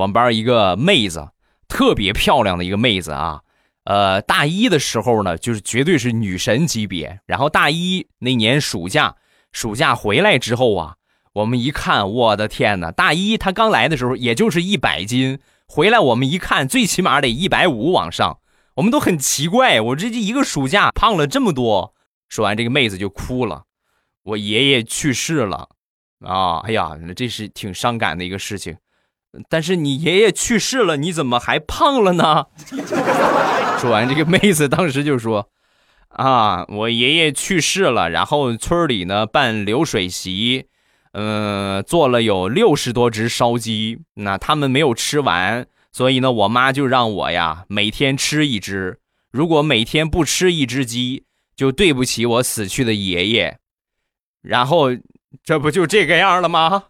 我们班一个妹子，特别漂亮的一个妹子啊。呃，大一的时候呢，就是绝对是女神级别。然后大一那年暑假，暑假回来之后啊，我们一看，我的天哪！大一她刚来的时候也就是一百斤，回来我们一看，最起码得一百五往上。我们都很奇怪，我这一个暑假胖了这么多。说完，这个妹子就哭了。我爷爷去世了，啊，哎呀，这是挺伤感的一个事情。但是你爷爷去世了，你怎么还胖了呢？说完，这个妹子当时就说：“啊，我爷爷去世了，然后村里呢办流水席，嗯，做了有六十多只烧鸡，那他们没有吃完，所以呢，我妈就让我呀每天吃一只。如果每天不吃一只鸡，就对不起我死去的爷爷。然后，这不就这个样了吗？”